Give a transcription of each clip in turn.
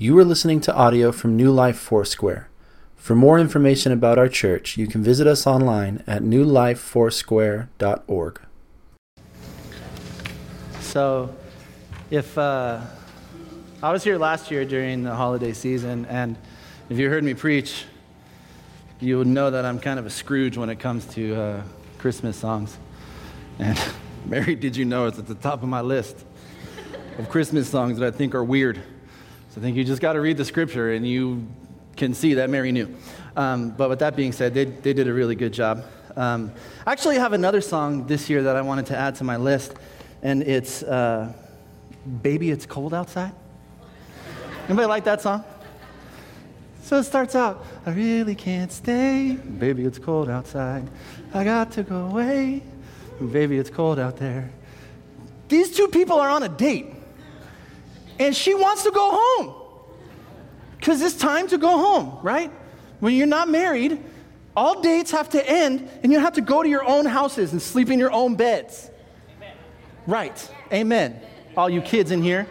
You are listening to audio from New Life Foursquare. For more information about our church, you can visit us online at newlifefoursquare.org. So, if uh, I was here last year during the holiday season, and if you heard me preach, you would know that I'm kind of a Scrooge when it comes to uh, Christmas songs. And Mary, did you know it's at the top of my list of Christmas songs that I think are weird. So I think you just got to read the scripture and you can see that Mary knew. Um, but with that being said, they, they did a really good job. Um, I actually have another song this year that I wanted to add to my list, and it's uh, Baby It's Cold Outside. Anybody like that song? So it starts out, I really can't stay. Baby, it's cold outside. I got to go away. Baby, it's cold out there. These two people are on a date and she wants to go home because it's time to go home, right? When you're not married, all dates have to end and you have to go to your own houses and sleep in your own beds. Amen. Right. Amen. All you kids in here.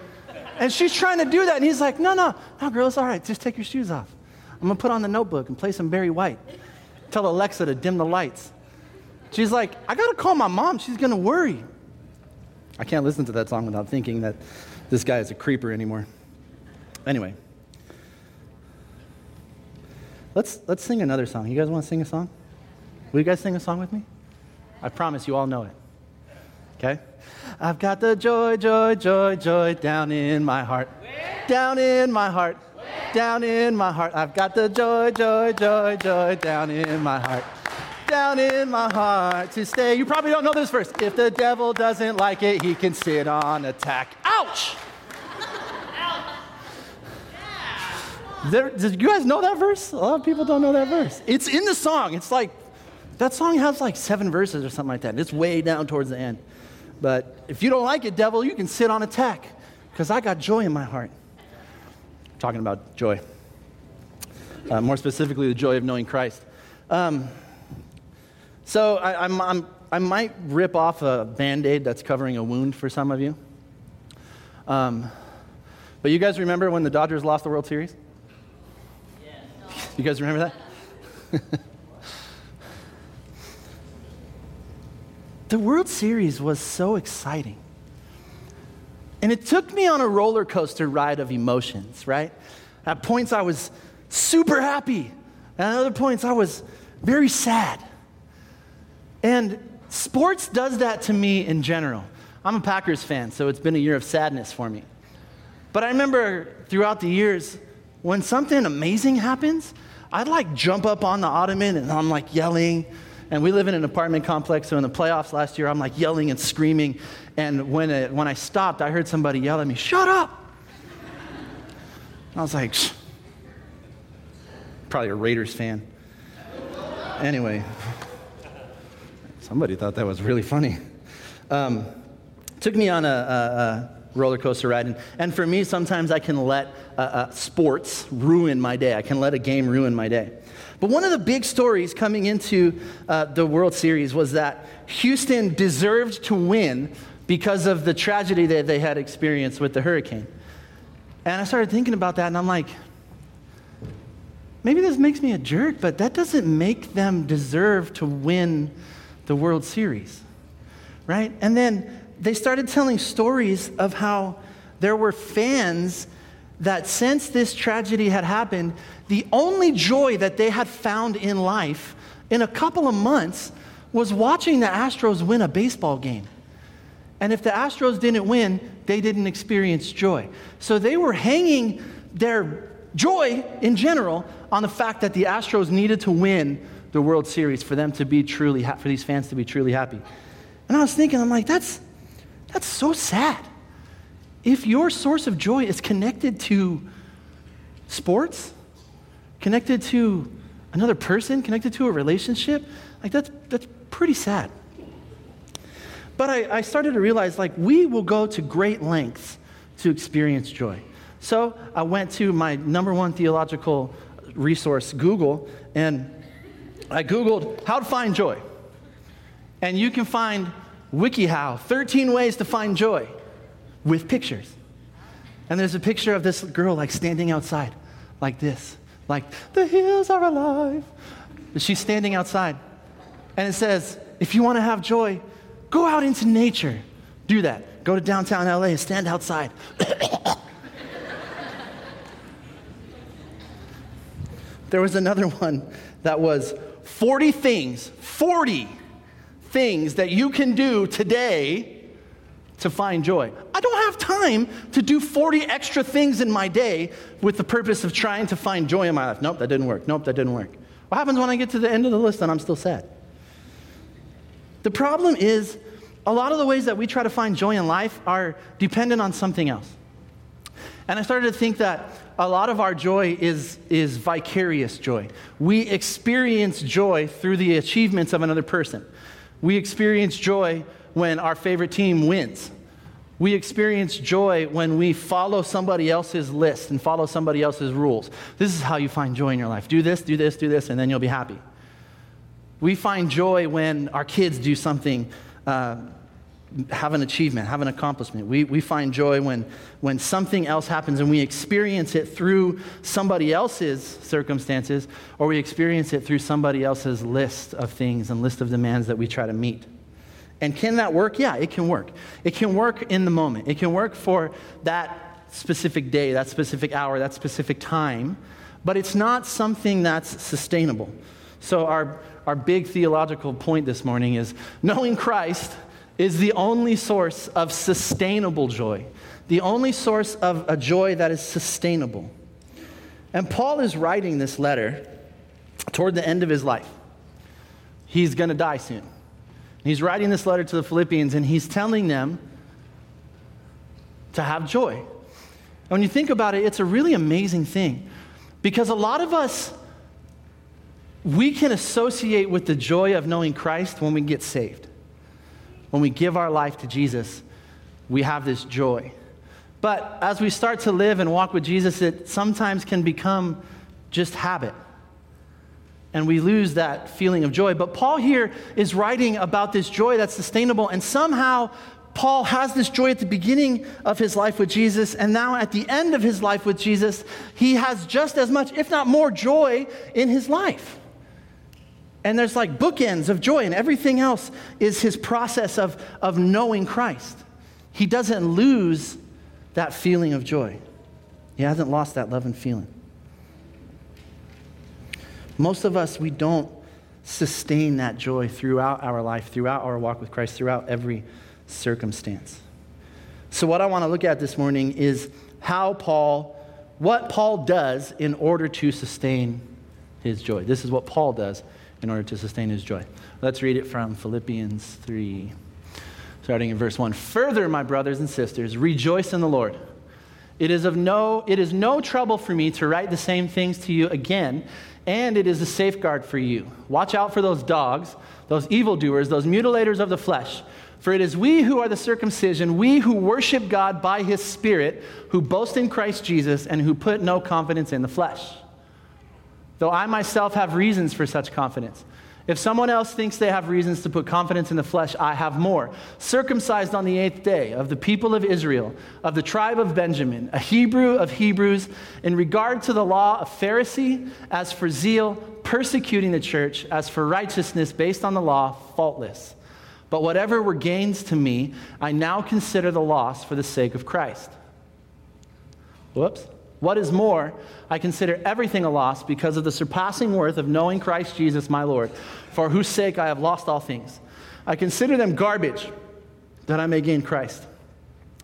And she's trying to do that, and he's like, No, no, no, girl, it's all right. Just take your shoes off. I'm gonna put on the notebook and play some Barry White. Tell Alexa to dim the lights. She's like, I gotta call my mom. She's gonna worry. I can't listen to that song without thinking that this guy is a creeper anymore. Anyway, let's, let's sing another song. You guys want to sing a song? Will you guys sing a song with me? I promise you all know it. Okay? I've got the joy, joy, joy, joy down in my heart. Down in my heart. Down in my heart. I've got the joy, joy, joy, joy down in my heart. Down in my heart to stay. You probably don't know this verse. If the devil doesn't like it, he can sit on attack. Ouch! There, did you guys know that verse? A lot of people don't know that verse. It's in the song. It's like, that song has like seven verses or something like that. It's way down towards the end. But if you don't like it, devil, you can sit on attack because I got joy in my heart. I'm talking about joy. Uh, more specifically, the joy of knowing Christ. Um, so I, I'm, I'm, i might rip off a band aid that's covering a wound for some of you. Um, but you guys remember when the Dodgers lost the World Series? You guys remember that? the World Series was so exciting. And it took me on a roller coaster ride of emotions, right? At points I was super happy, and at other points I was very sad. And sports does that to me in general. I'm a Packers fan, so it's been a year of sadness for me. But I remember throughout the years, when something amazing happens, I'd like jump up on the ottoman and I'm like yelling. And we live in an apartment complex, so in the playoffs last year, I'm like yelling and screaming. And when, it, when I stopped, I heard somebody yell at me, Shut up! I was like, Shh. probably a Raiders fan. Anyway, somebody thought that was really funny. Um, took me on a, a, a roller coaster ride. And, and for me, sometimes I can let uh, uh, sports ruin my day. I can let a game ruin my day. But one of the big stories coming into uh, the World Series was that Houston deserved to win because of the tragedy that they had experienced with the hurricane. And I started thinking about that, and I'm like, maybe this makes me a jerk, but that doesn't make them deserve to win the World Series, right? And then they started telling stories of how there were fans that since this tragedy had happened, the only joy that they had found in life in a couple of months was watching the Astros win a baseball game. And if the Astros didn't win, they didn't experience joy. So they were hanging their joy in general on the fact that the Astros needed to win the World Series for them to be truly, ha- for these fans to be truly happy. And I was thinking, I'm like, that's, that's so sad. If your source of joy is connected to sports, connected to another person, connected to a relationship, like that's, that's pretty sad. But I, I started to realize like we will go to great lengths to experience joy. So I went to my number one theological resource, Google, and I Googled how to find joy. And you can find WikiHow, 13 ways to find joy with pictures. And there's a picture of this girl like standing outside, like this, like, the hills are alive. She's standing outside. And it says, if you want to have joy, go out into nature. Do that. Go to downtown LA and stand outside. there was another one that was 40 things, 40 things that you can do today to find joy. I don't have time to do 40 extra things in my day with the purpose of trying to find joy in my life. Nope, that didn't work. Nope, that didn't work. What happens when I get to the end of the list and I'm still sad? The problem is a lot of the ways that we try to find joy in life are dependent on something else. And I started to think that a lot of our joy is, is vicarious joy. We experience joy through the achievements of another person. We experience joy when our favorite team wins. We experience joy when we follow somebody else's list and follow somebody else's rules. This is how you find joy in your life. Do this, do this, do this, and then you'll be happy. We find joy when our kids do something, uh, have an achievement, have an accomplishment. We, we find joy when, when something else happens and we experience it through somebody else's circumstances, or we experience it through somebody else's list of things and list of demands that we try to meet. And can that work? Yeah, it can work. It can work in the moment. It can work for that specific day, that specific hour, that specific time, but it's not something that's sustainable. So, our, our big theological point this morning is knowing Christ is the only source of sustainable joy, the only source of a joy that is sustainable. And Paul is writing this letter toward the end of his life. He's going to die soon. He's writing this letter to the Philippians and he's telling them to have joy. And when you think about it, it's a really amazing thing because a lot of us, we can associate with the joy of knowing Christ when we get saved. When we give our life to Jesus, we have this joy. But as we start to live and walk with Jesus, it sometimes can become just habit and we lose that feeling of joy. But Paul here is writing about this joy that's sustainable, and somehow Paul has this joy at the beginning of his life with Jesus, and now at the end of his life with Jesus, he has just as much, if not more, joy in his life. And there's like bookends of joy, and everything else is his process of, of knowing Christ. He doesn't lose that feeling of joy, he hasn't lost that love and feeling. Most of us, we don't sustain that joy throughout our life, throughout our walk with Christ, throughout every circumstance. So, what I want to look at this morning is how Paul, what Paul does in order to sustain his joy. This is what Paul does in order to sustain his joy. Let's read it from Philippians 3, starting in verse 1. Further, my brothers and sisters, rejoice in the Lord. It is, of no, it is no trouble for me to write the same things to you again and it is a safeguard for you. Watch out for those dogs, those evildoers, those mutilators of the flesh. For it is we who are the circumcision, we who worship God by his Spirit, who boast in Christ Jesus, and who put no confidence in the flesh. Though I myself have reasons for such confidence. If someone else thinks they have reasons to put confidence in the flesh, I have more. Circumcised on the eighth day, of the people of Israel, of the tribe of Benjamin, a Hebrew of Hebrews, in regard to the law, a Pharisee, as for zeal, persecuting the church, as for righteousness based on the law, faultless. But whatever were gains to me, I now consider the loss for the sake of Christ. Whoops. What is more, I consider everything a loss because of the surpassing worth of knowing Christ Jesus my Lord, for whose sake I have lost all things. I consider them garbage that I may gain Christ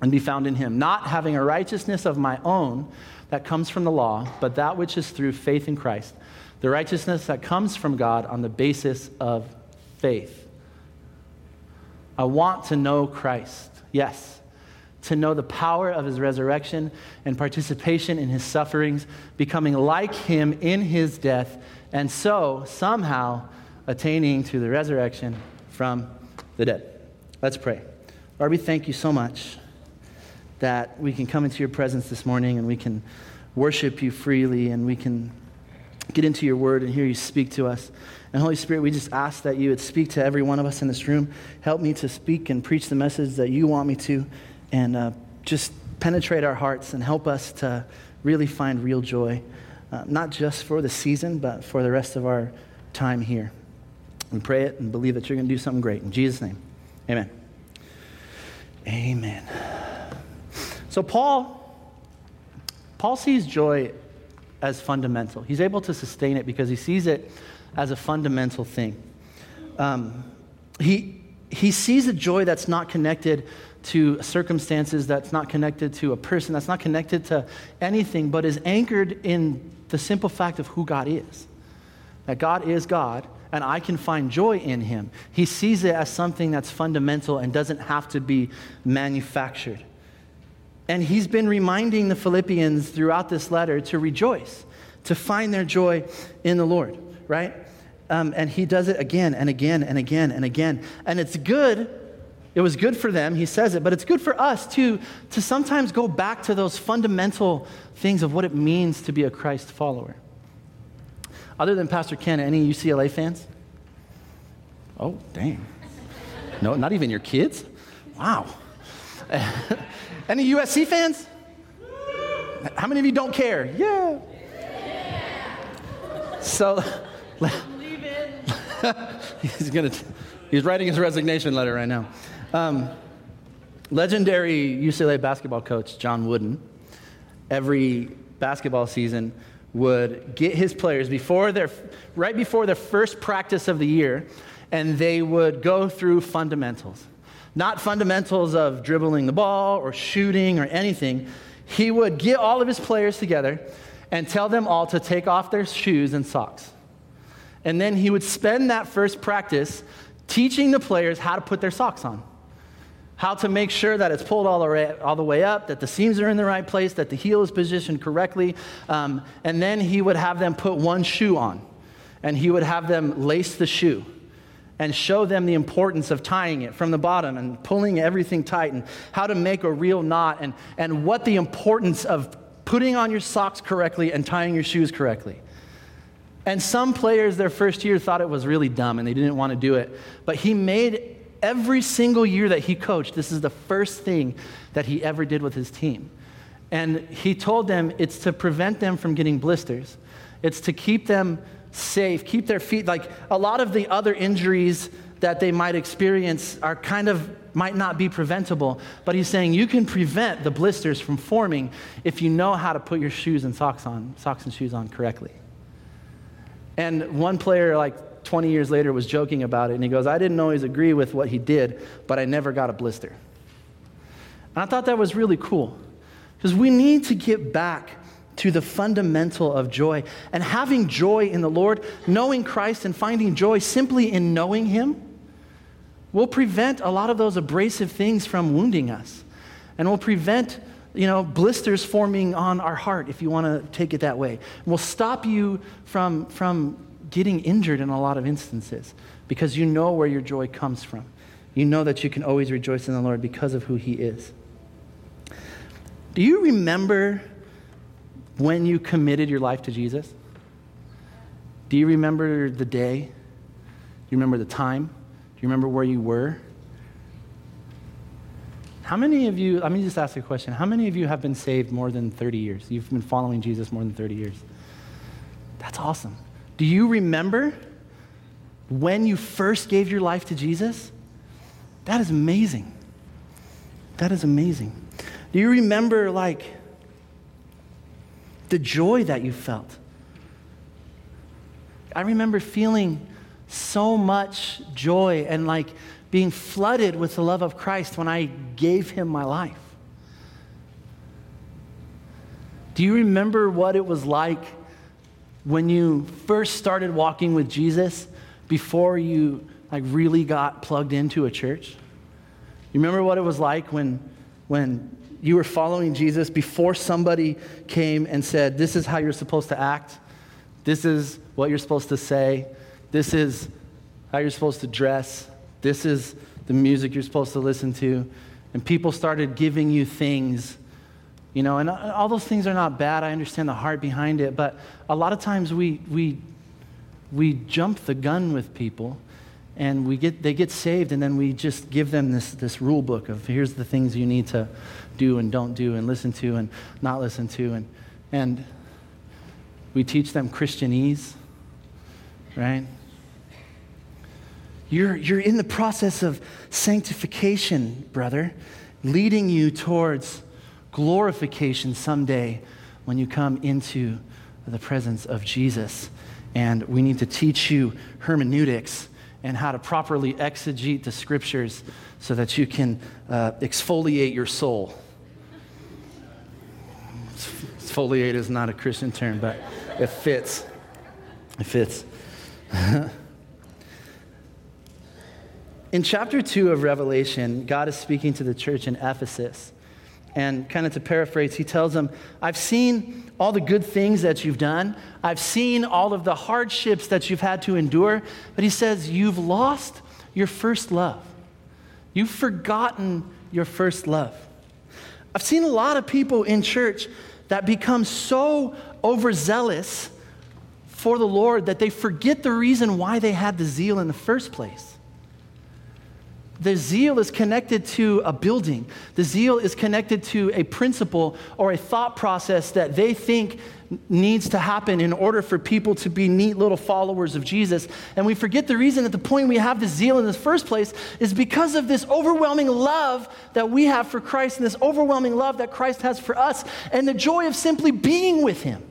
and be found in him, not having a righteousness of my own that comes from the law, but that which is through faith in Christ, the righteousness that comes from God on the basis of faith. I want to know Christ, yes to know the power of his resurrection and participation in his sufferings, becoming like him in his death, and so somehow attaining to the resurrection from the dead. Let's pray. Lord, we thank you so much that we can come into your presence this morning and we can worship you freely and we can get into your word and hear you speak to us. And Holy Spirit, we just ask that you would speak to every one of us in this room. Help me to speak and preach the message that you want me to and uh, just penetrate our hearts and help us to really find real joy, uh, not just for the season, but for the rest of our time here. And pray it and believe that you're going to do something great. In Jesus' name, amen. Amen. So, Paul, Paul sees joy as fundamental. He's able to sustain it because he sees it as a fundamental thing. Um, he, he sees a joy that's not connected to circumstances, that's not connected to a person, that's not connected to anything, but is anchored in the simple fact of who God is. That God is God, and I can find joy in Him. He sees it as something that's fundamental and doesn't have to be manufactured. And He's been reminding the Philippians throughout this letter to rejoice, to find their joy in the Lord, right? Um, and He does it again and again and again and again. And it's good it was good for them, he says it, but it's good for us too to sometimes go back to those fundamental things of what it means to be a Christ follower. Other than Pastor Ken, any UCLA fans? Oh, dang. No, not even your kids? Wow. any USC fans? How many of you don't care? Yeah. So, he's gonna. He's writing his resignation letter right now. Um, legendary UCLA basketball coach John Wooden, every basketball season, would get his players before their, right before their first practice of the year, and they would go through fundamentals. Not fundamentals of dribbling the ball or shooting or anything. He would get all of his players together and tell them all to take off their shoes and socks. And then he would spend that first practice teaching the players how to put their socks on how to make sure that it's pulled all the, way, all the way up, that the seams are in the right place, that the heel is positioned correctly. Um, and then he would have them put one shoe on, and he would have them lace the shoe and show them the importance of tying it from the bottom and pulling everything tight and how to make a real knot and, and what the importance of putting on your socks correctly and tying your shoes correctly. And some players, their first year, thought it was really dumb and they didn't want to do it. But he made every single year that he coached, this is the first thing that he ever did with his team. And he told them it's to prevent them from getting blisters, it's to keep them safe, keep their feet. Like a lot of the other injuries that they might experience are kind of might not be preventable, but he's saying you can prevent the blisters from forming if you know how to put your shoes and socks on, socks and shoes on correctly. And one player, like 20 years later was joking about it, and he goes, I didn't always agree with what he did, but I never got a blister. And I thought that was really cool because we need to get back to the fundamental of joy. And having joy in the Lord, knowing Christ and finding joy simply in knowing Him, will prevent a lot of those abrasive things from wounding us. And will prevent, you know, blisters forming on our heart, if you want to take it that way. And will stop you from, from getting injured in a lot of instances because you know where your joy comes from. You know that you can always rejoice in the Lord because of who He is. Do you remember when you committed your life to Jesus? Do you remember the day? Do you remember the time? Do you remember where you were? How many of you, let me just ask a question. How many of you have been saved more than 30 years? You've been following Jesus more than 30 years. That's awesome. Do you remember when you first gave your life to Jesus? That is amazing. That is amazing. Do you remember, like, the joy that you felt? I remember feeling so much joy and, like, being flooded with the love of Christ when I gave him my life. Do you remember what it was like? When you first started walking with Jesus before you like really got plugged into a church? You remember what it was like when when you were following Jesus before somebody came and said, "This is how you're supposed to act. This is what you're supposed to say. This is how you're supposed to dress. This is the music you're supposed to listen to." And people started giving you things you know, and uh, all those things are not bad. I understand the heart behind it. But a lot of times we, we, we jump the gun with people and we get, they get saved, and then we just give them this, this rule book of here's the things you need to do and don't do, and listen to and not listen to. And, and we teach them Christianese, right? You're, you're in the process of sanctification, brother, leading you towards glorification someday when you come into the presence of Jesus. And we need to teach you hermeneutics and how to properly exegete the scriptures so that you can uh, exfoliate your soul. Exfoliate is not a Christian term, but it fits. It fits. In chapter 2 of Revelation, God is speaking to the church in Ephesus. And kind of to paraphrase, he tells them, I've seen all the good things that you've done. I've seen all of the hardships that you've had to endure. But he says, You've lost your first love. You've forgotten your first love. I've seen a lot of people in church that become so overzealous for the Lord that they forget the reason why they had the zeal in the first place the zeal is connected to a building. The zeal is connected to a principle or a thought process that they think needs to happen in order for people to be neat little followers of Jesus. And we forget the reason at the point we have the zeal in the first place is because of this overwhelming love that we have for Christ and this overwhelming love that Christ has for us and the joy of simply being with Him.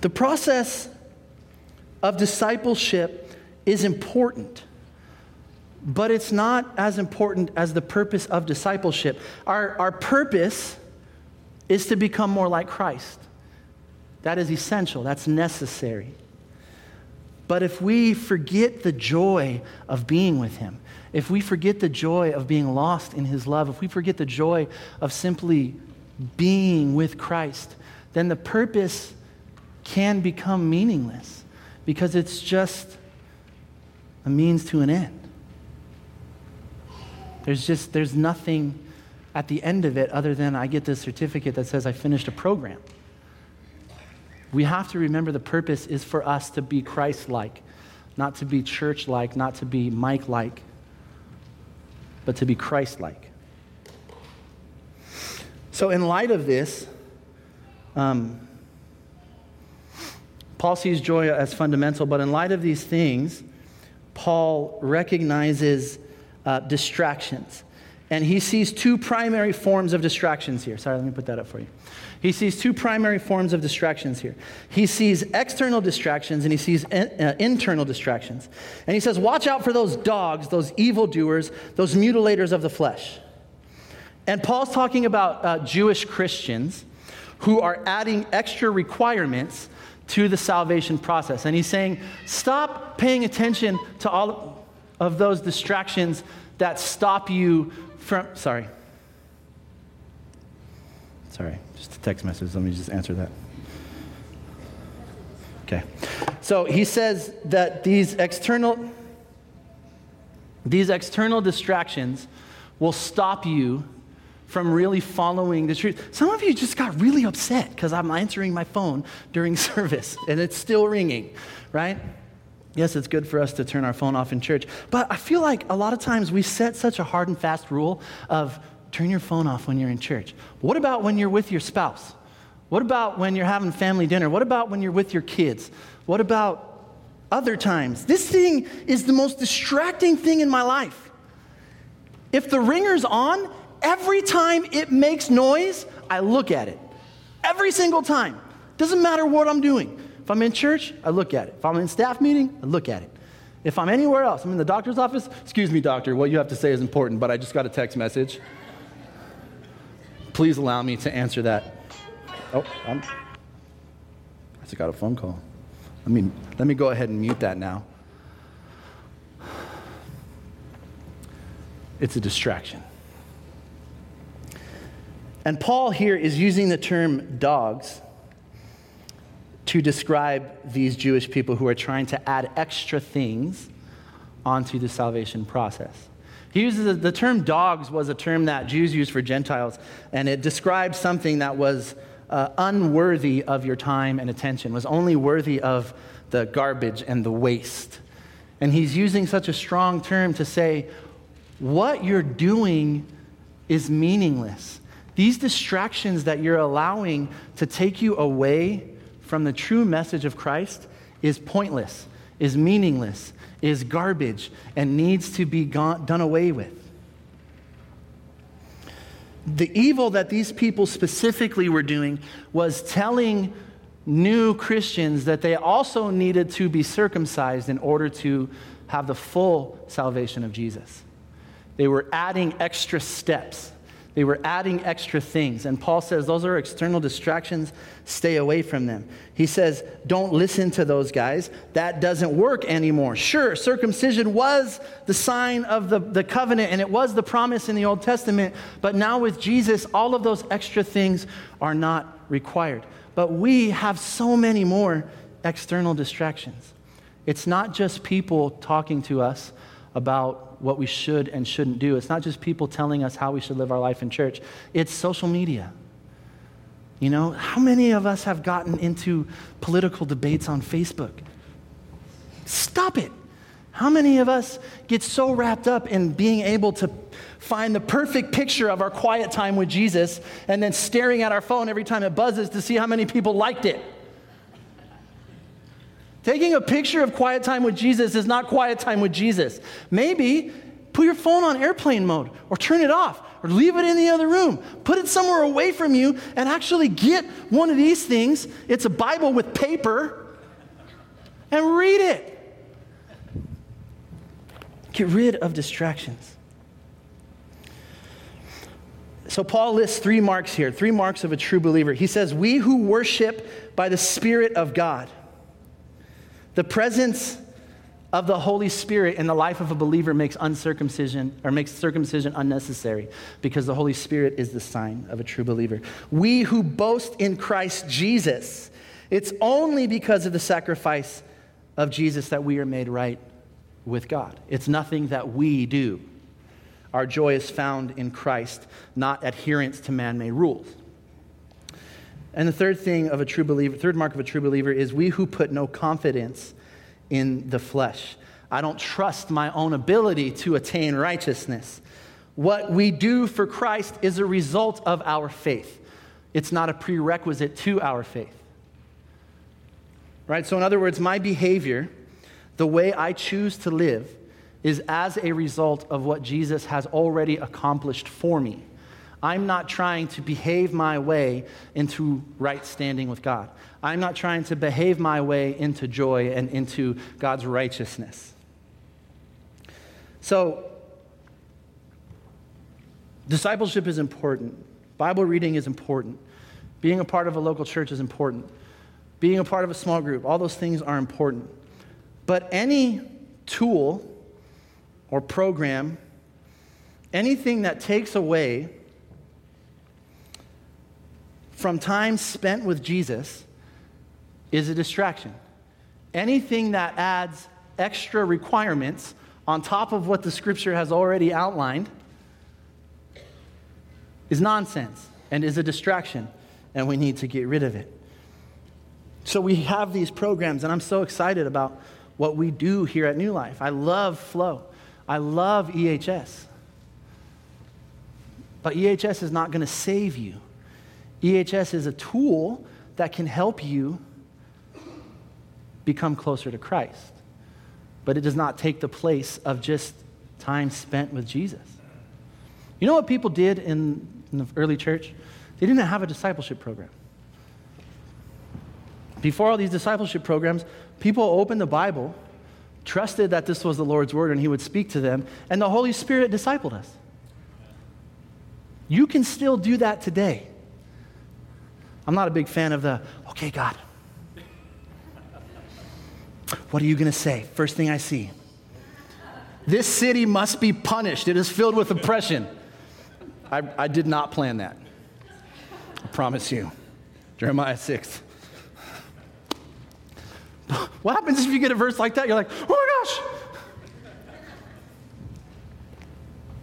The process of discipleship is important, but it's not as important as the purpose of discipleship. Our, our purpose is to become more like Christ. That is essential, that's necessary. But if we forget the joy of being with Him, if we forget the joy of being lost in His love, if we forget the joy of simply being with Christ, then the purpose can become meaningless because it's just a means to an end. There's just there's nothing at the end of it other than I get this certificate that says I finished a program. We have to remember the purpose is for us to be Christ like, not to be church like, not to be Mike like, but to be Christ like. So, in light of this, um, Paul sees joy as fundamental, but in light of these things, Paul recognizes uh, distractions. And he sees two primary forms of distractions here. Sorry, let me put that up for you. He sees two primary forms of distractions here. He sees external distractions and he sees in, uh, internal distractions. And he says, Watch out for those dogs, those evildoers, those mutilators of the flesh. And Paul's talking about uh, Jewish Christians who are adding extra requirements to the salvation process. And he's saying, stop paying attention to all of those distractions that stop you from. Sorry. Sorry, just a text message. Let me just answer that. Okay. So he says that these external these external distractions will stop you from really following the truth. Some of you just got really upset because I'm answering my phone during service and it's still ringing, right? Yes, it's good for us to turn our phone off in church, but I feel like a lot of times we set such a hard and fast rule of turn your phone off when you're in church. What about when you're with your spouse? What about when you're having family dinner? What about when you're with your kids? What about other times? This thing is the most distracting thing in my life. If the ringer's on, Every time it makes noise, I look at it. Every single time. Doesn't matter what I'm doing. If I'm in church, I look at it. If I'm in staff meeting, I look at it. If I'm anywhere else, I'm in the doctor's office, excuse me, doctor, what you have to say is important, but I just got a text message. Please allow me to answer that. Oh, I'm, I just got a phone call. I mean, let me go ahead and mute that now. It's a distraction. And Paul here is using the term dogs to describe these Jewish people who are trying to add extra things onto the salvation process. He uses the term dogs was a term that Jews used for Gentiles, and it described something that was uh, unworthy of your time and attention, was only worthy of the garbage and the waste. And he's using such a strong term to say, what you're doing is meaningless. These distractions that you're allowing to take you away from the true message of Christ is pointless, is meaningless, is garbage, and needs to be gone, done away with. The evil that these people specifically were doing was telling new Christians that they also needed to be circumcised in order to have the full salvation of Jesus. They were adding extra steps. They were adding extra things. And Paul says those are external distractions. Stay away from them. He says, don't listen to those guys. That doesn't work anymore. Sure, circumcision was the sign of the, the covenant and it was the promise in the Old Testament. But now with Jesus, all of those extra things are not required. But we have so many more external distractions. It's not just people talking to us what we should and shouldn't do. It's not just people telling us how we should live our life in church, it's social media. You know, how many of us have gotten into political debates on Facebook? Stop it. How many of us get so wrapped up in being able to find the perfect picture of our quiet time with Jesus and then staring at our phone every time it buzzes to see how many people liked it? Taking a picture of quiet time with Jesus is not quiet time with Jesus. Maybe put your phone on airplane mode or turn it off or leave it in the other room. Put it somewhere away from you and actually get one of these things. It's a Bible with paper and read it. Get rid of distractions. So, Paul lists three marks here, three marks of a true believer. He says, We who worship by the Spirit of God. The presence of the Holy Spirit in the life of a believer makes uncircumcision or makes circumcision unnecessary because the Holy Spirit is the sign of a true believer. We who boast in Christ Jesus, it's only because of the sacrifice of Jesus that we are made right with God. It's nothing that we do. Our joy is found in Christ, not adherence to man made rules. And the third thing of a true believer, third mark of a true believer is we who put no confidence in the flesh. I don't trust my own ability to attain righteousness. What we do for Christ is a result of our faith. It's not a prerequisite to our faith. Right? So, in other words, my behavior, the way I choose to live, is as a result of what Jesus has already accomplished for me. I'm not trying to behave my way into right standing with God. I'm not trying to behave my way into joy and into God's righteousness. So, discipleship is important. Bible reading is important. Being a part of a local church is important. Being a part of a small group, all those things are important. But any tool or program, anything that takes away from time spent with Jesus is a distraction. Anything that adds extra requirements on top of what the scripture has already outlined is nonsense and is a distraction, and we need to get rid of it. So we have these programs, and I'm so excited about what we do here at New Life. I love Flow, I love EHS. But EHS is not going to save you. EHS is a tool that can help you become closer to Christ, but it does not take the place of just time spent with Jesus. You know what people did in, in the early church? They didn't have a discipleship program. Before all these discipleship programs, people opened the Bible, trusted that this was the Lord's word and He would speak to them, and the Holy Spirit discipled us. You can still do that today. I'm not a big fan of the, okay, God, what are you going to say? First thing I see. This city must be punished. It is filled with oppression. I, I did not plan that. I promise you. Jeremiah 6. What happens if you get a verse like that? You're like, oh my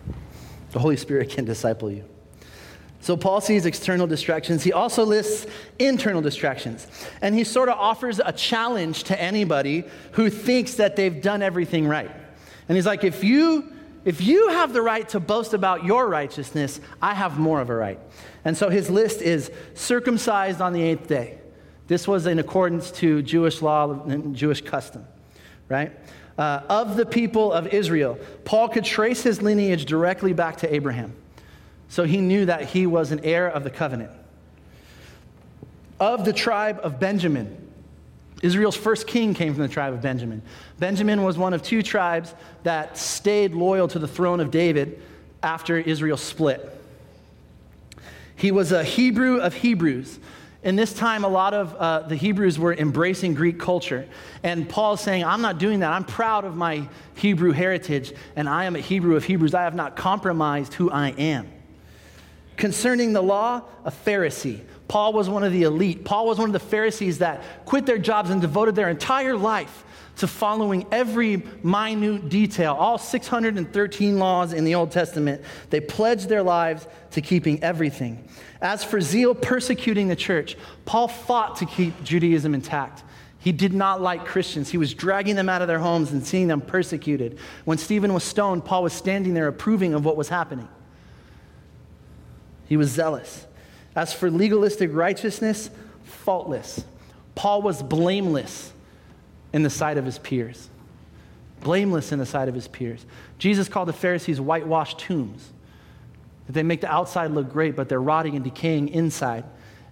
gosh. The Holy Spirit can disciple you. So Paul sees external distractions. He also lists internal distractions. And he sort of offers a challenge to anybody who thinks that they've done everything right. And he's like, if you if you have the right to boast about your righteousness, I have more of a right. And so his list is circumcised on the eighth day. This was in accordance to Jewish law and Jewish custom, right? Uh, of the people of Israel, Paul could trace his lineage directly back to Abraham. So he knew that he was an heir of the covenant. Of the tribe of Benjamin, Israel's first king came from the tribe of Benjamin. Benjamin was one of two tribes that stayed loyal to the throne of David after Israel split. He was a Hebrew of Hebrews. In this time, a lot of uh, the Hebrews were embracing Greek culture. And Paul's saying, I'm not doing that. I'm proud of my Hebrew heritage, and I am a Hebrew of Hebrews. I have not compromised who I am. Concerning the law, a Pharisee. Paul was one of the elite. Paul was one of the Pharisees that quit their jobs and devoted their entire life to following every minute detail, all 613 laws in the Old Testament. They pledged their lives to keeping everything. As for zeal persecuting the church, Paul fought to keep Judaism intact. He did not like Christians. He was dragging them out of their homes and seeing them persecuted. When Stephen was stoned, Paul was standing there approving of what was happening. He was zealous. As for legalistic righteousness, faultless. Paul was blameless in the sight of his peers. Blameless in the sight of his peers. Jesus called the Pharisees whitewashed tombs. That they make the outside look great, but they're rotting and decaying inside.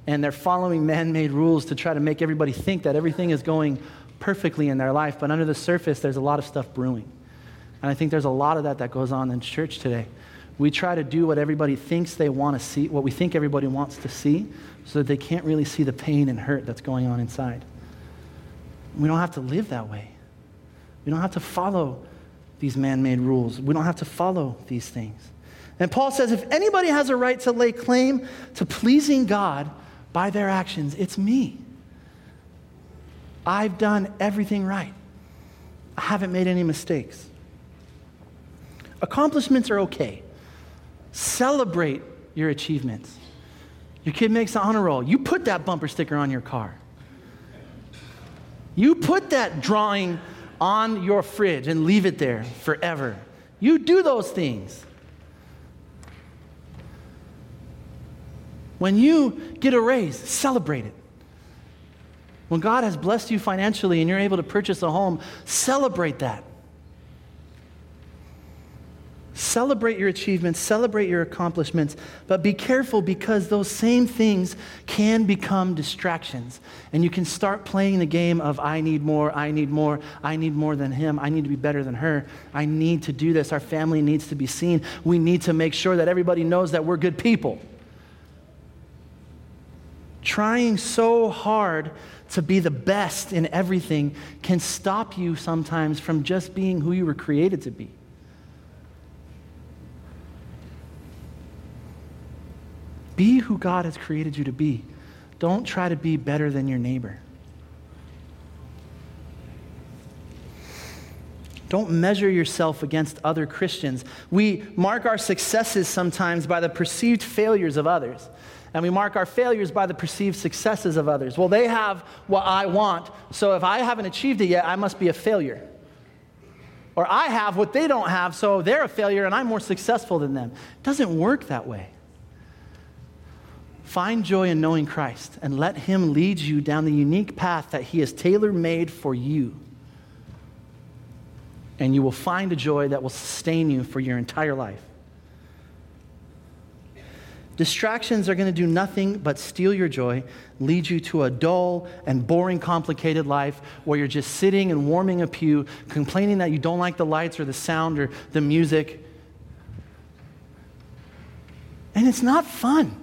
And they're following man made rules to try to make everybody think that everything is going perfectly in their life. But under the surface, there's a lot of stuff brewing. And I think there's a lot of that that goes on in church today. We try to do what everybody thinks they want to see, what we think everybody wants to see, so that they can't really see the pain and hurt that's going on inside. We don't have to live that way. We don't have to follow these man made rules. We don't have to follow these things. And Paul says if anybody has a right to lay claim to pleasing God by their actions, it's me. I've done everything right, I haven't made any mistakes. Accomplishments are okay. Celebrate your achievements. Your kid makes the honor roll. You put that bumper sticker on your car. You put that drawing on your fridge and leave it there forever. You do those things. When you get a raise, celebrate it. When God has blessed you financially and you're able to purchase a home, celebrate that. Celebrate your achievements, celebrate your accomplishments, but be careful because those same things can become distractions. And you can start playing the game of, I need more, I need more, I need more than him, I need to be better than her, I need to do this, our family needs to be seen, we need to make sure that everybody knows that we're good people. Trying so hard to be the best in everything can stop you sometimes from just being who you were created to be. Be who God has created you to be. Don't try to be better than your neighbor. Don't measure yourself against other Christians. We mark our successes sometimes by the perceived failures of others, and we mark our failures by the perceived successes of others. Well, they have what I want, so if I haven't achieved it yet, I must be a failure. Or I have what they don't have, so they're a failure and I'm more successful than them. It doesn't work that way. Find joy in knowing Christ and let Him lead you down the unique path that He has tailor made for you. And you will find a joy that will sustain you for your entire life. Distractions are going to do nothing but steal your joy, lead you to a dull and boring, complicated life where you're just sitting and warming a pew, complaining that you don't like the lights or the sound or the music. And it's not fun.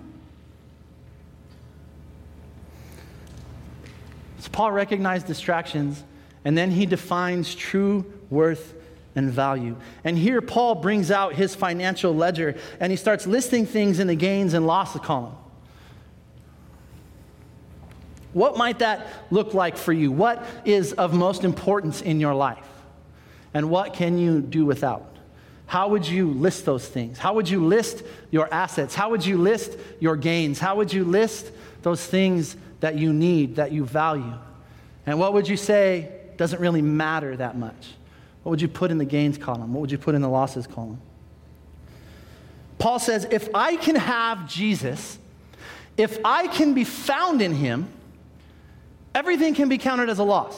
So Paul recognized distractions, and then he defines true worth and value. And here Paul brings out his financial ledger and he starts listing things in the gains and losses column. What might that look like for you? What is of most importance in your life? And what can you do without? how would you list those things? How would you list your assets? How would you list your gains? How would you list those things that you need, that you value? And what would you say doesn't really matter that much? What would you put in the gains column? What would you put in the losses column? Paul says, if I can have Jesus, if I can be found in him, everything can be counted as a loss.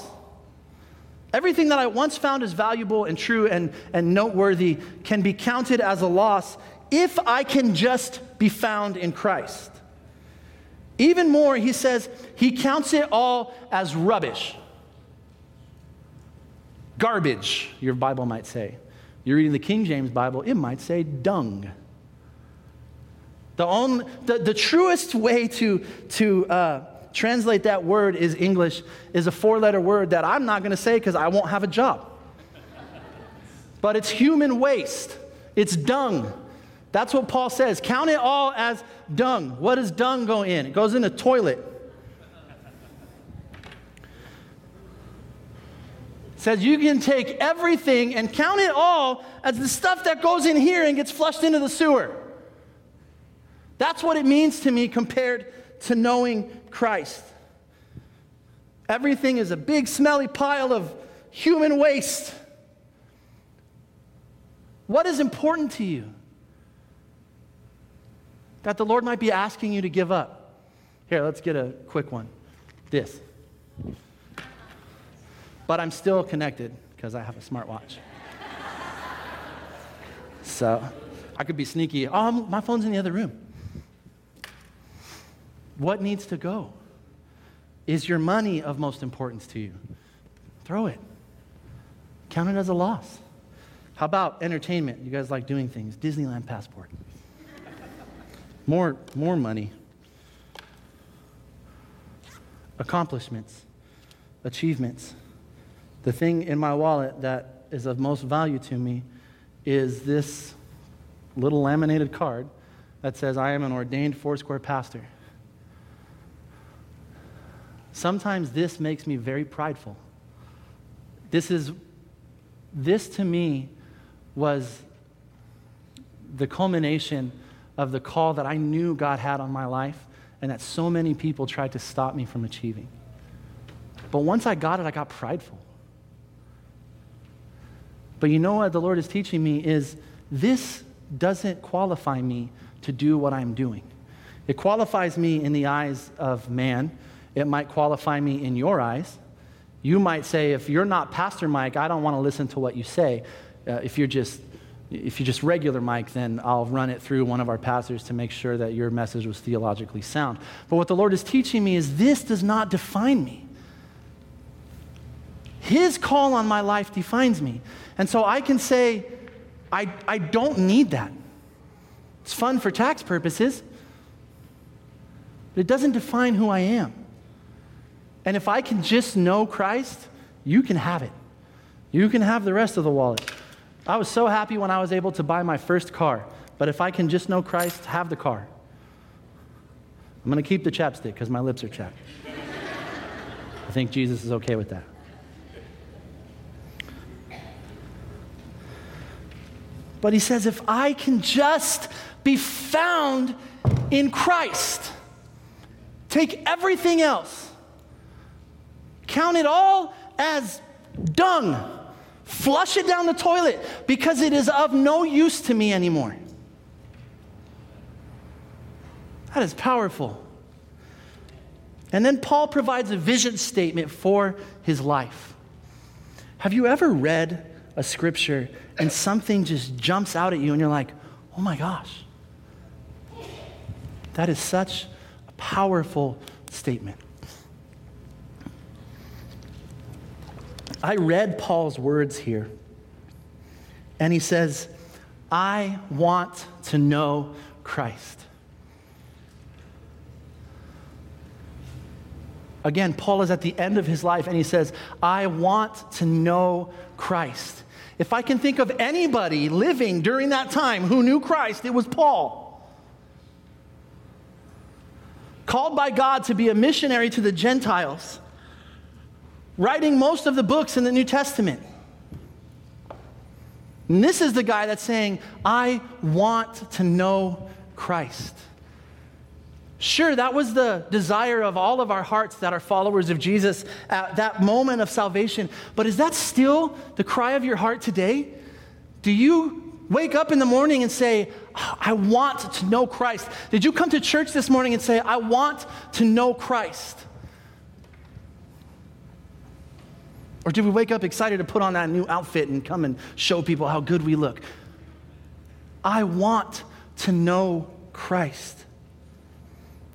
Everything that I once found as valuable and true and, and noteworthy can be counted as a loss if I can just be found in Christ. Even more, he says, he counts it all as rubbish. Garbage, your Bible might say. You're reading the King James Bible, it might say dung. The, only, the, the truest way to, to uh, translate that word is English, is a four letter word that I'm not going to say because I won't have a job. but it's human waste, it's dung. That's what Paul says. Count it all as dung. What does dung go in? It goes in a toilet. Says you can take everything and count it all as the stuff that goes in here and gets flushed into the sewer. That's what it means to me compared to knowing Christ. Everything is a big, smelly pile of human waste. What is important to you? That the Lord might be asking you to give up. Here, let's get a quick one. This. But I'm still connected because I have a smartwatch. so I could be sneaky. Oh, my phone's in the other room. What needs to go? Is your money of most importance to you? Throw it. Count it as a loss. How about entertainment? You guys like doing things. Disneyland passport. More, more money. Accomplishments, achievements. The thing in my wallet that is of most value to me is this little laminated card that says, I am an ordained Foursquare pastor. Sometimes this makes me very prideful. This is, this to me was the culmination of the call that I knew God had on my life and that so many people tried to stop me from achieving. But once I got it, I got prideful. But you know what the Lord is teaching me is this doesn't qualify me to do what I'm doing. It qualifies me in the eyes of man it might qualify me in your eyes. You might say, if you're not Pastor Mike, I don't want to listen to what you say. Uh, if you're just if you're just regular Mike, then I'll run it through one of our pastors to make sure that your message was theologically sound. But what the Lord is teaching me is this does not define me. His call on my life defines me. And so I can say, I, I don't need that. It's fun for tax purposes, but it doesn't define who I am. And if I can just know Christ, you can have it. You can have the rest of the wallet. I was so happy when I was able to buy my first car. But if I can just know Christ, have the car. I'm going to keep the chapstick because my lips are chapped. I think Jesus is okay with that. But he says, if I can just be found in Christ, take everything else Count it all as dung. Flush it down the toilet because it is of no use to me anymore. That is powerful. And then Paul provides a vision statement for his life. Have you ever read a scripture and something just jumps out at you and you're like, oh my gosh? That is such a powerful statement. I read Paul's words here, and he says, I want to know Christ. Again, Paul is at the end of his life and he says, I want to know Christ. If I can think of anybody living during that time who knew Christ, it was Paul. Called by God to be a missionary to the Gentiles writing most of the books in the New Testament. And this is the guy that's saying, I want to know Christ. Sure, that was the desire of all of our hearts that are followers of Jesus at that moment of salvation. But is that still the cry of your heart today? Do you wake up in the morning and say, I want to know Christ? Did you come to church this morning and say, I want to know Christ? Or do we wake up excited to put on that new outfit and come and show people how good we look? I want to know Christ.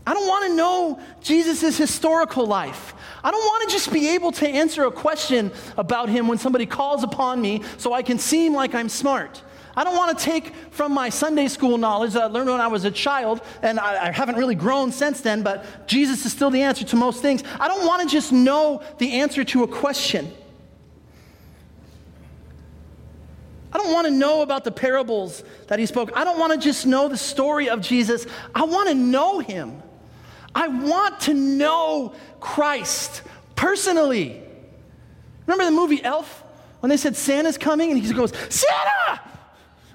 I don't want to know Jesus' historical life. I don't want to just be able to answer a question about him when somebody calls upon me so I can seem like I'm smart. I don't want to take from my Sunday school knowledge that I learned when I was a child, and I, I, haven't really grown since then, but Jesus is still the answer to most things. I don't want to just know the answer to a question. I don't want to know about the parables that he spoke. I don't want to just know the story of Jesus. I want to know him. I want to know Christ personally. Remember the movie Elf? When they said Santa's coming and he goes, Santa!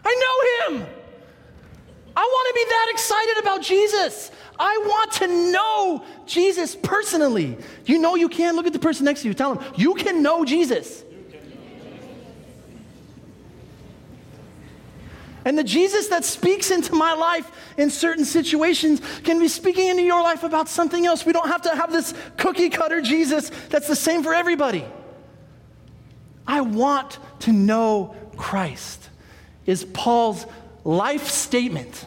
I know him! I want to be that excited about Jesus. I want to know Jesus personally. You know you can. Look at the person next to you. Tell them, you can know Jesus. And the Jesus that speaks into my life in certain situations can be speaking into your life about something else. We don't have to have this cookie cutter Jesus that's the same for everybody. I want to know Christ, is Paul's life statement.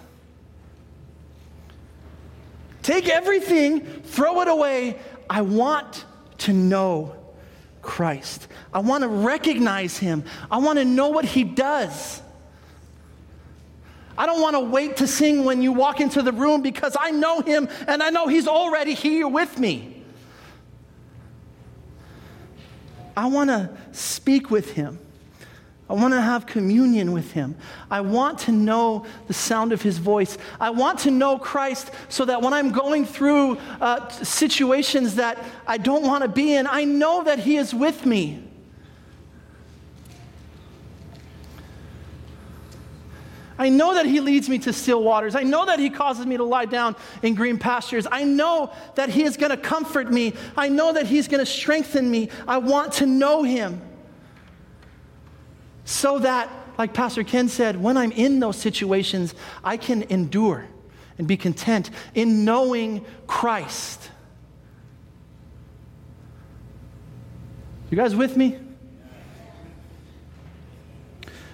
Take everything, throw it away. I want to know Christ. I want to recognize him. I want to know what he does. I don't want to wait to sing when you walk into the room because I know him and I know he's already here with me. I want to speak with him. I want to have communion with him. I want to know the sound of his voice. I want to know Christ so that when I'm going through uh, situations that I don't want to be in, I know that he is with me. I know that He leads me to still waters. I know that He causes me to lie down in green pastures. I know that He is going to comfort me. I know that He's going to strengthen me. I want to know Him. So that, like Pastor Ken said, when I'm in those situations, I can endure and be content in knowing Christ. You guys with me?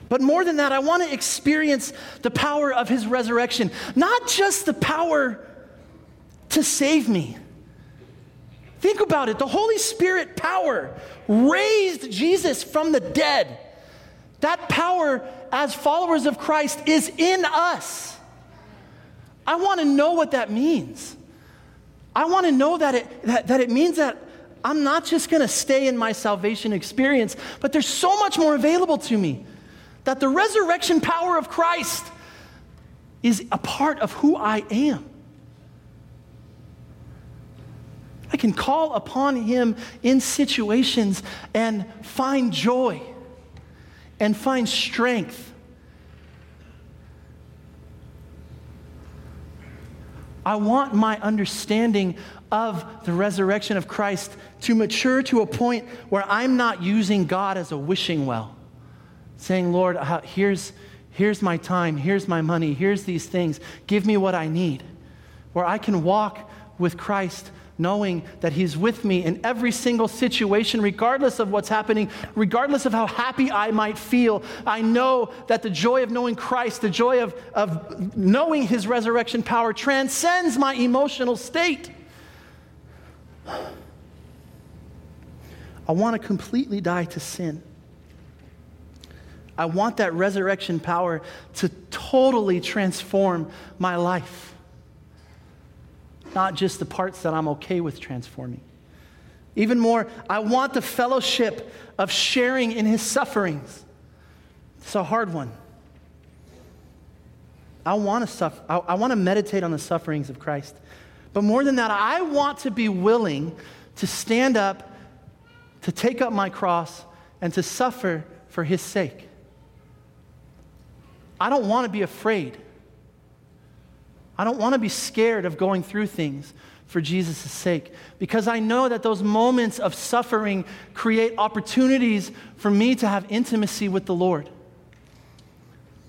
But more than that, I want to experience the power of his resurrection, not just the power to save me. Think about it. The Holy Spirit power raised Jesus from the dead. That power, as followers of Christ, is in us. I want to know what that means. I want to know that it, that, that it means that I'm not just going to stay in my salvation experience, but there's so much more available to me that the resurrection power of Christ is a part of who I am. I can call upon Him in situations and find joy and find strength. I want my understanding of the resurrection of Christ to mature to a point where I'm not using God as a wishing well saying, Lord, uh, here's, here's my time, here's my money, here's these things. Give me what I need. Where I can walk with Christ knowing that He's with me in every single situation, regardless of what's happening, regardless of how happy I might feel. I know that the joy of knowing Christ, the joy of, of knowing His resurrection power, transcends my emotional state. I want to completely die to sin. I want that resurrection power to totally transform my life, not just the parts that I'm okay with transforming. Even more, I want the fellowship of sharing in his sufferings. It's a hard one. I want to suffer. I, I want to meditate on the sufferings of Christ. But more than that, I want to be willing to stand up, to take up my cross, and to suffer for his sake. I don't want to be afraid. I don't want to be scared of going through things for Jesus' sake because I know that those moments of suffering create opportunities for me to have intimacy with the Lord.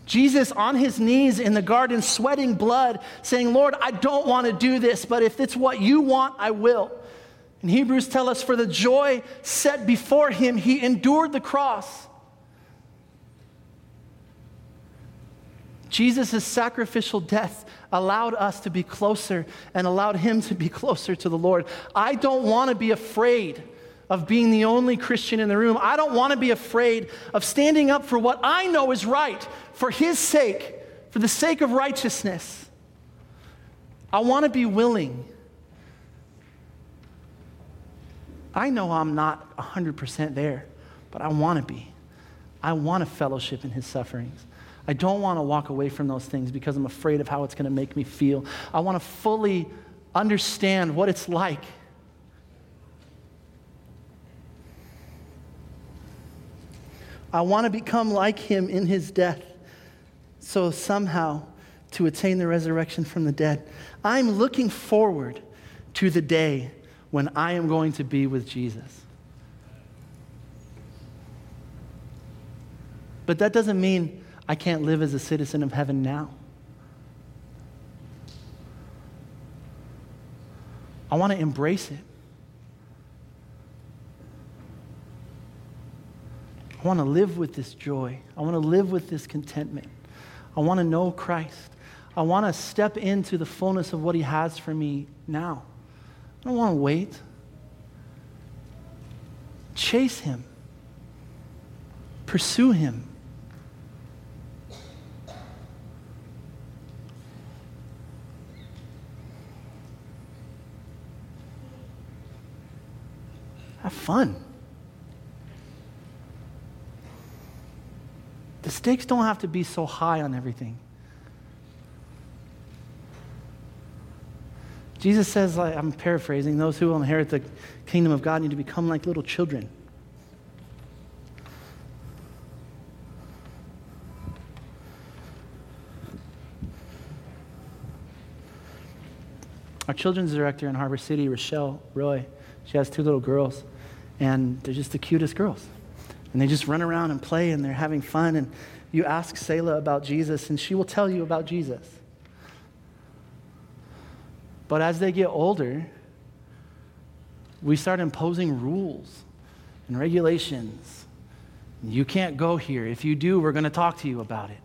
Jesus on his knees in the garden, sweating blood, saying, Lord, I don't want to do this, but if it's what you want, I will. And Hebrews tell us, for the joy set before him, he endured the cross. Jesus' sacrificial death allowed us to be closer and allowed him to be closer to the Lord. I don't want to be afraid of being the only Christian in the room. I don't want to be afraid of standing up for what I know is right for his sake, for the sake of righteousness. I want to be willing. I know I'm not 100% there, but I want to be. I want to fellowship in his sufferings. I don't want to walk away from those things because I'm afraid of how it's going to make me feel. I want to fully understand what it's like. I want to become like him in his death, so somehow to attain the resurrection from the dead. I'm looking forward to the day when I am going to be with Jesus. But that doesn't mean I can't live as a citizen of heaven now. I want to embrace it. I want to live with this joy. I want to live with this contentment. I want to know Christ. I want to step into the fullness of what He has for me now. I don't want to wait. Chase Him, pursue Him. Have fun. The stakes don't have to be so high on everything. Jesus says, I'm paraphrasing, those who will inherit the kingdom of God need to become like little children. Our children's director in Harbor City, Rochelle Roy, she has two little girls, and they're just the cutest girls. And they just run around and play and they're having fun. And you ask Selah about Jesus, and she will tell you about Jesus. But as they get older, we start imposing rules and regulations. You can't go here. If you do, we're going to talk to you about it.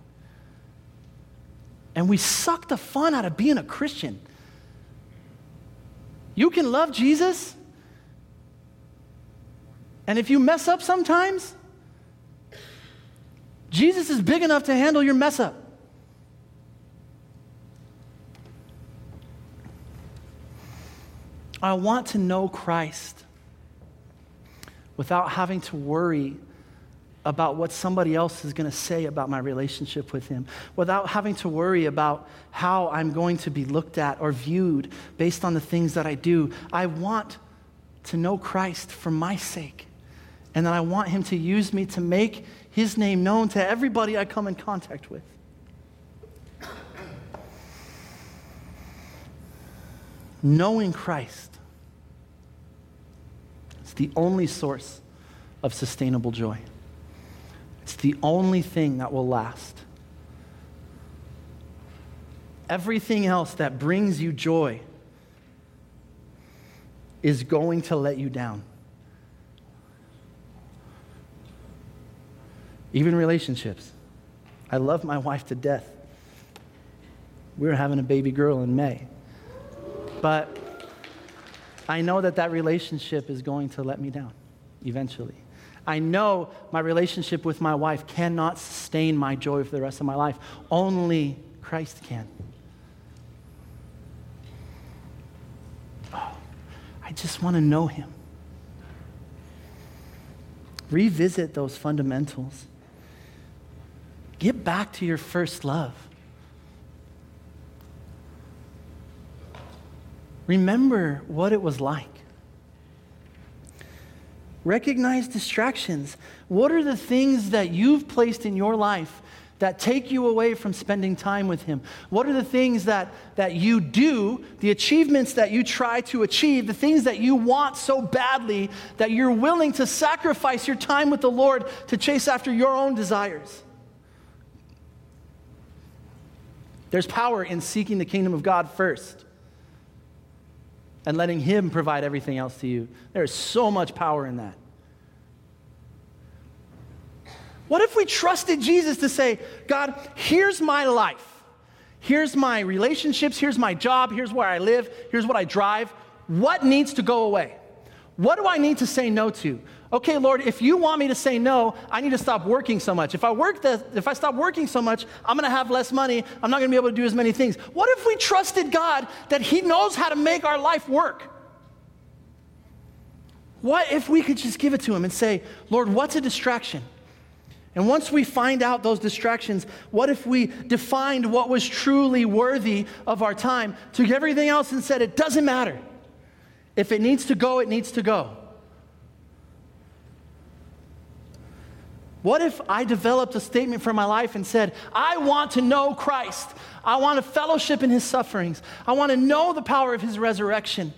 And we suck the fun out of being a Christian. You can love Jesus and if you mess up sometimes, Jesus is big enough to handle your mess up. I want to know Christ without having to worry about what somebody else is going to say about my relationship with Him, without having to worry about how I'm going to be looked at or viewed based on the things that I do. I want to know Christ for my sake. And then I want him to use me to make his name known to everybody I come in contact with. Knowing Christ is the only source of sustainable joy. It's the only thing that will last. Everything else that brings you joy is going to let you down. Even relationships. I love my wife to death. We're having a baby girl in May. But I know that that relationship is going to let me down eventually. I know my relationship with my wife cannot sustain my joy for the rest of my life. Only Christ can. Oh, I just want to know him. Revisit those fundamentals. Get back to your first love. Remember what it was like. Recognize distractions. What are the things that you've placed in your life that take you away from spending time with Him? What are the things that, that you do, the achievements that you try to achieve, the things that you want so badly that you're willing to sacrifice your time with the Lord to chase after your own desires? There's power in seeking the kingdom of God first and letting Him provide everything else to you. There is so much power in that. What if we trusted Jesus to say, God, here's my life. Here's my relationships. Here's my job. Here's where I live. Here's what I drive. What needs to go away? What do I need to say no to? Okay, Lord, if you want me to say no, I need to stop working so much. If I work the, if I stop working so much, I'm going to have less money. I'm not going to be able to do as many things. What if we trusted God that He knows how to make our life work? What if we could just give it to Him and say, Lord, what's a distraction? And once we find out those distractions, what if we defined what was truly worthy of our time, took everything else and said, it doesn't matter. If it needs to go, it needs to go. What if I developed a statement for my life and said, I want to know Christ. I want to fellowship in his sufferings. I want to know the power of his resurrection.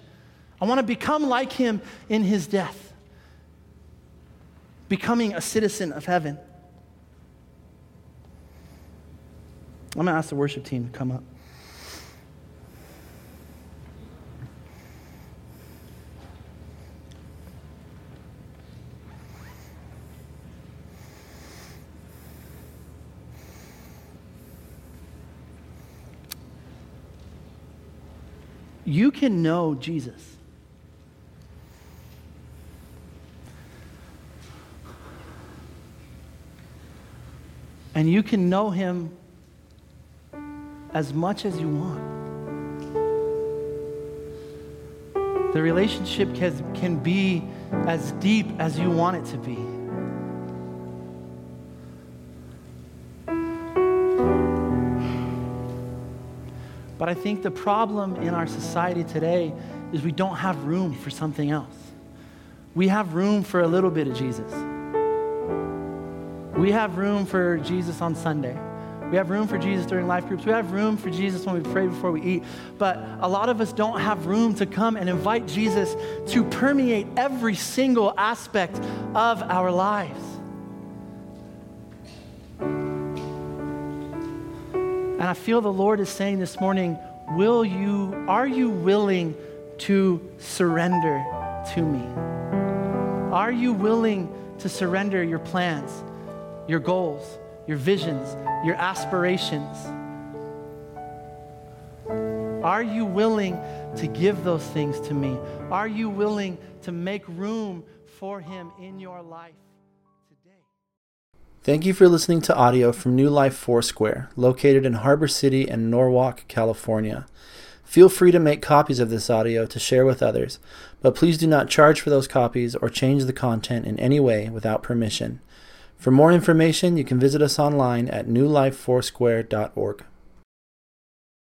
I want to become like him in his death, becoming a citizen of heaven. I'm going to ask the worship team to come up. You can know Jesus. And you can know him as much as you want. The relationship can, can be as deep as you want it to be. But I think the problem in our society today is we don't have room for something else. We have room for a little bit of Jesus. We have room for Jesus on Sunday. We have room for Jesus during life groups. We have room for Jesus when we pray before we eat. But a lot of us don't have room to come and invite Jesus to permeate every single aspect of our lives. And I feel the Lord is saying this morning, will you are you willing to surrender to me? Are you willing to surrender your plans, your goals, your visions, your aspirations? Are you willing to give those things to me? Are you willing to make room for Him in your life? Thank you for listening to audio from New Life Foursquare, located in Harbor City and Norwalk, California. Feel free to make copies of this audio to share with others, but please do not charge for those copies or change the content in any way without permission. For more information, you can visit us online at newlifefoursquare.org.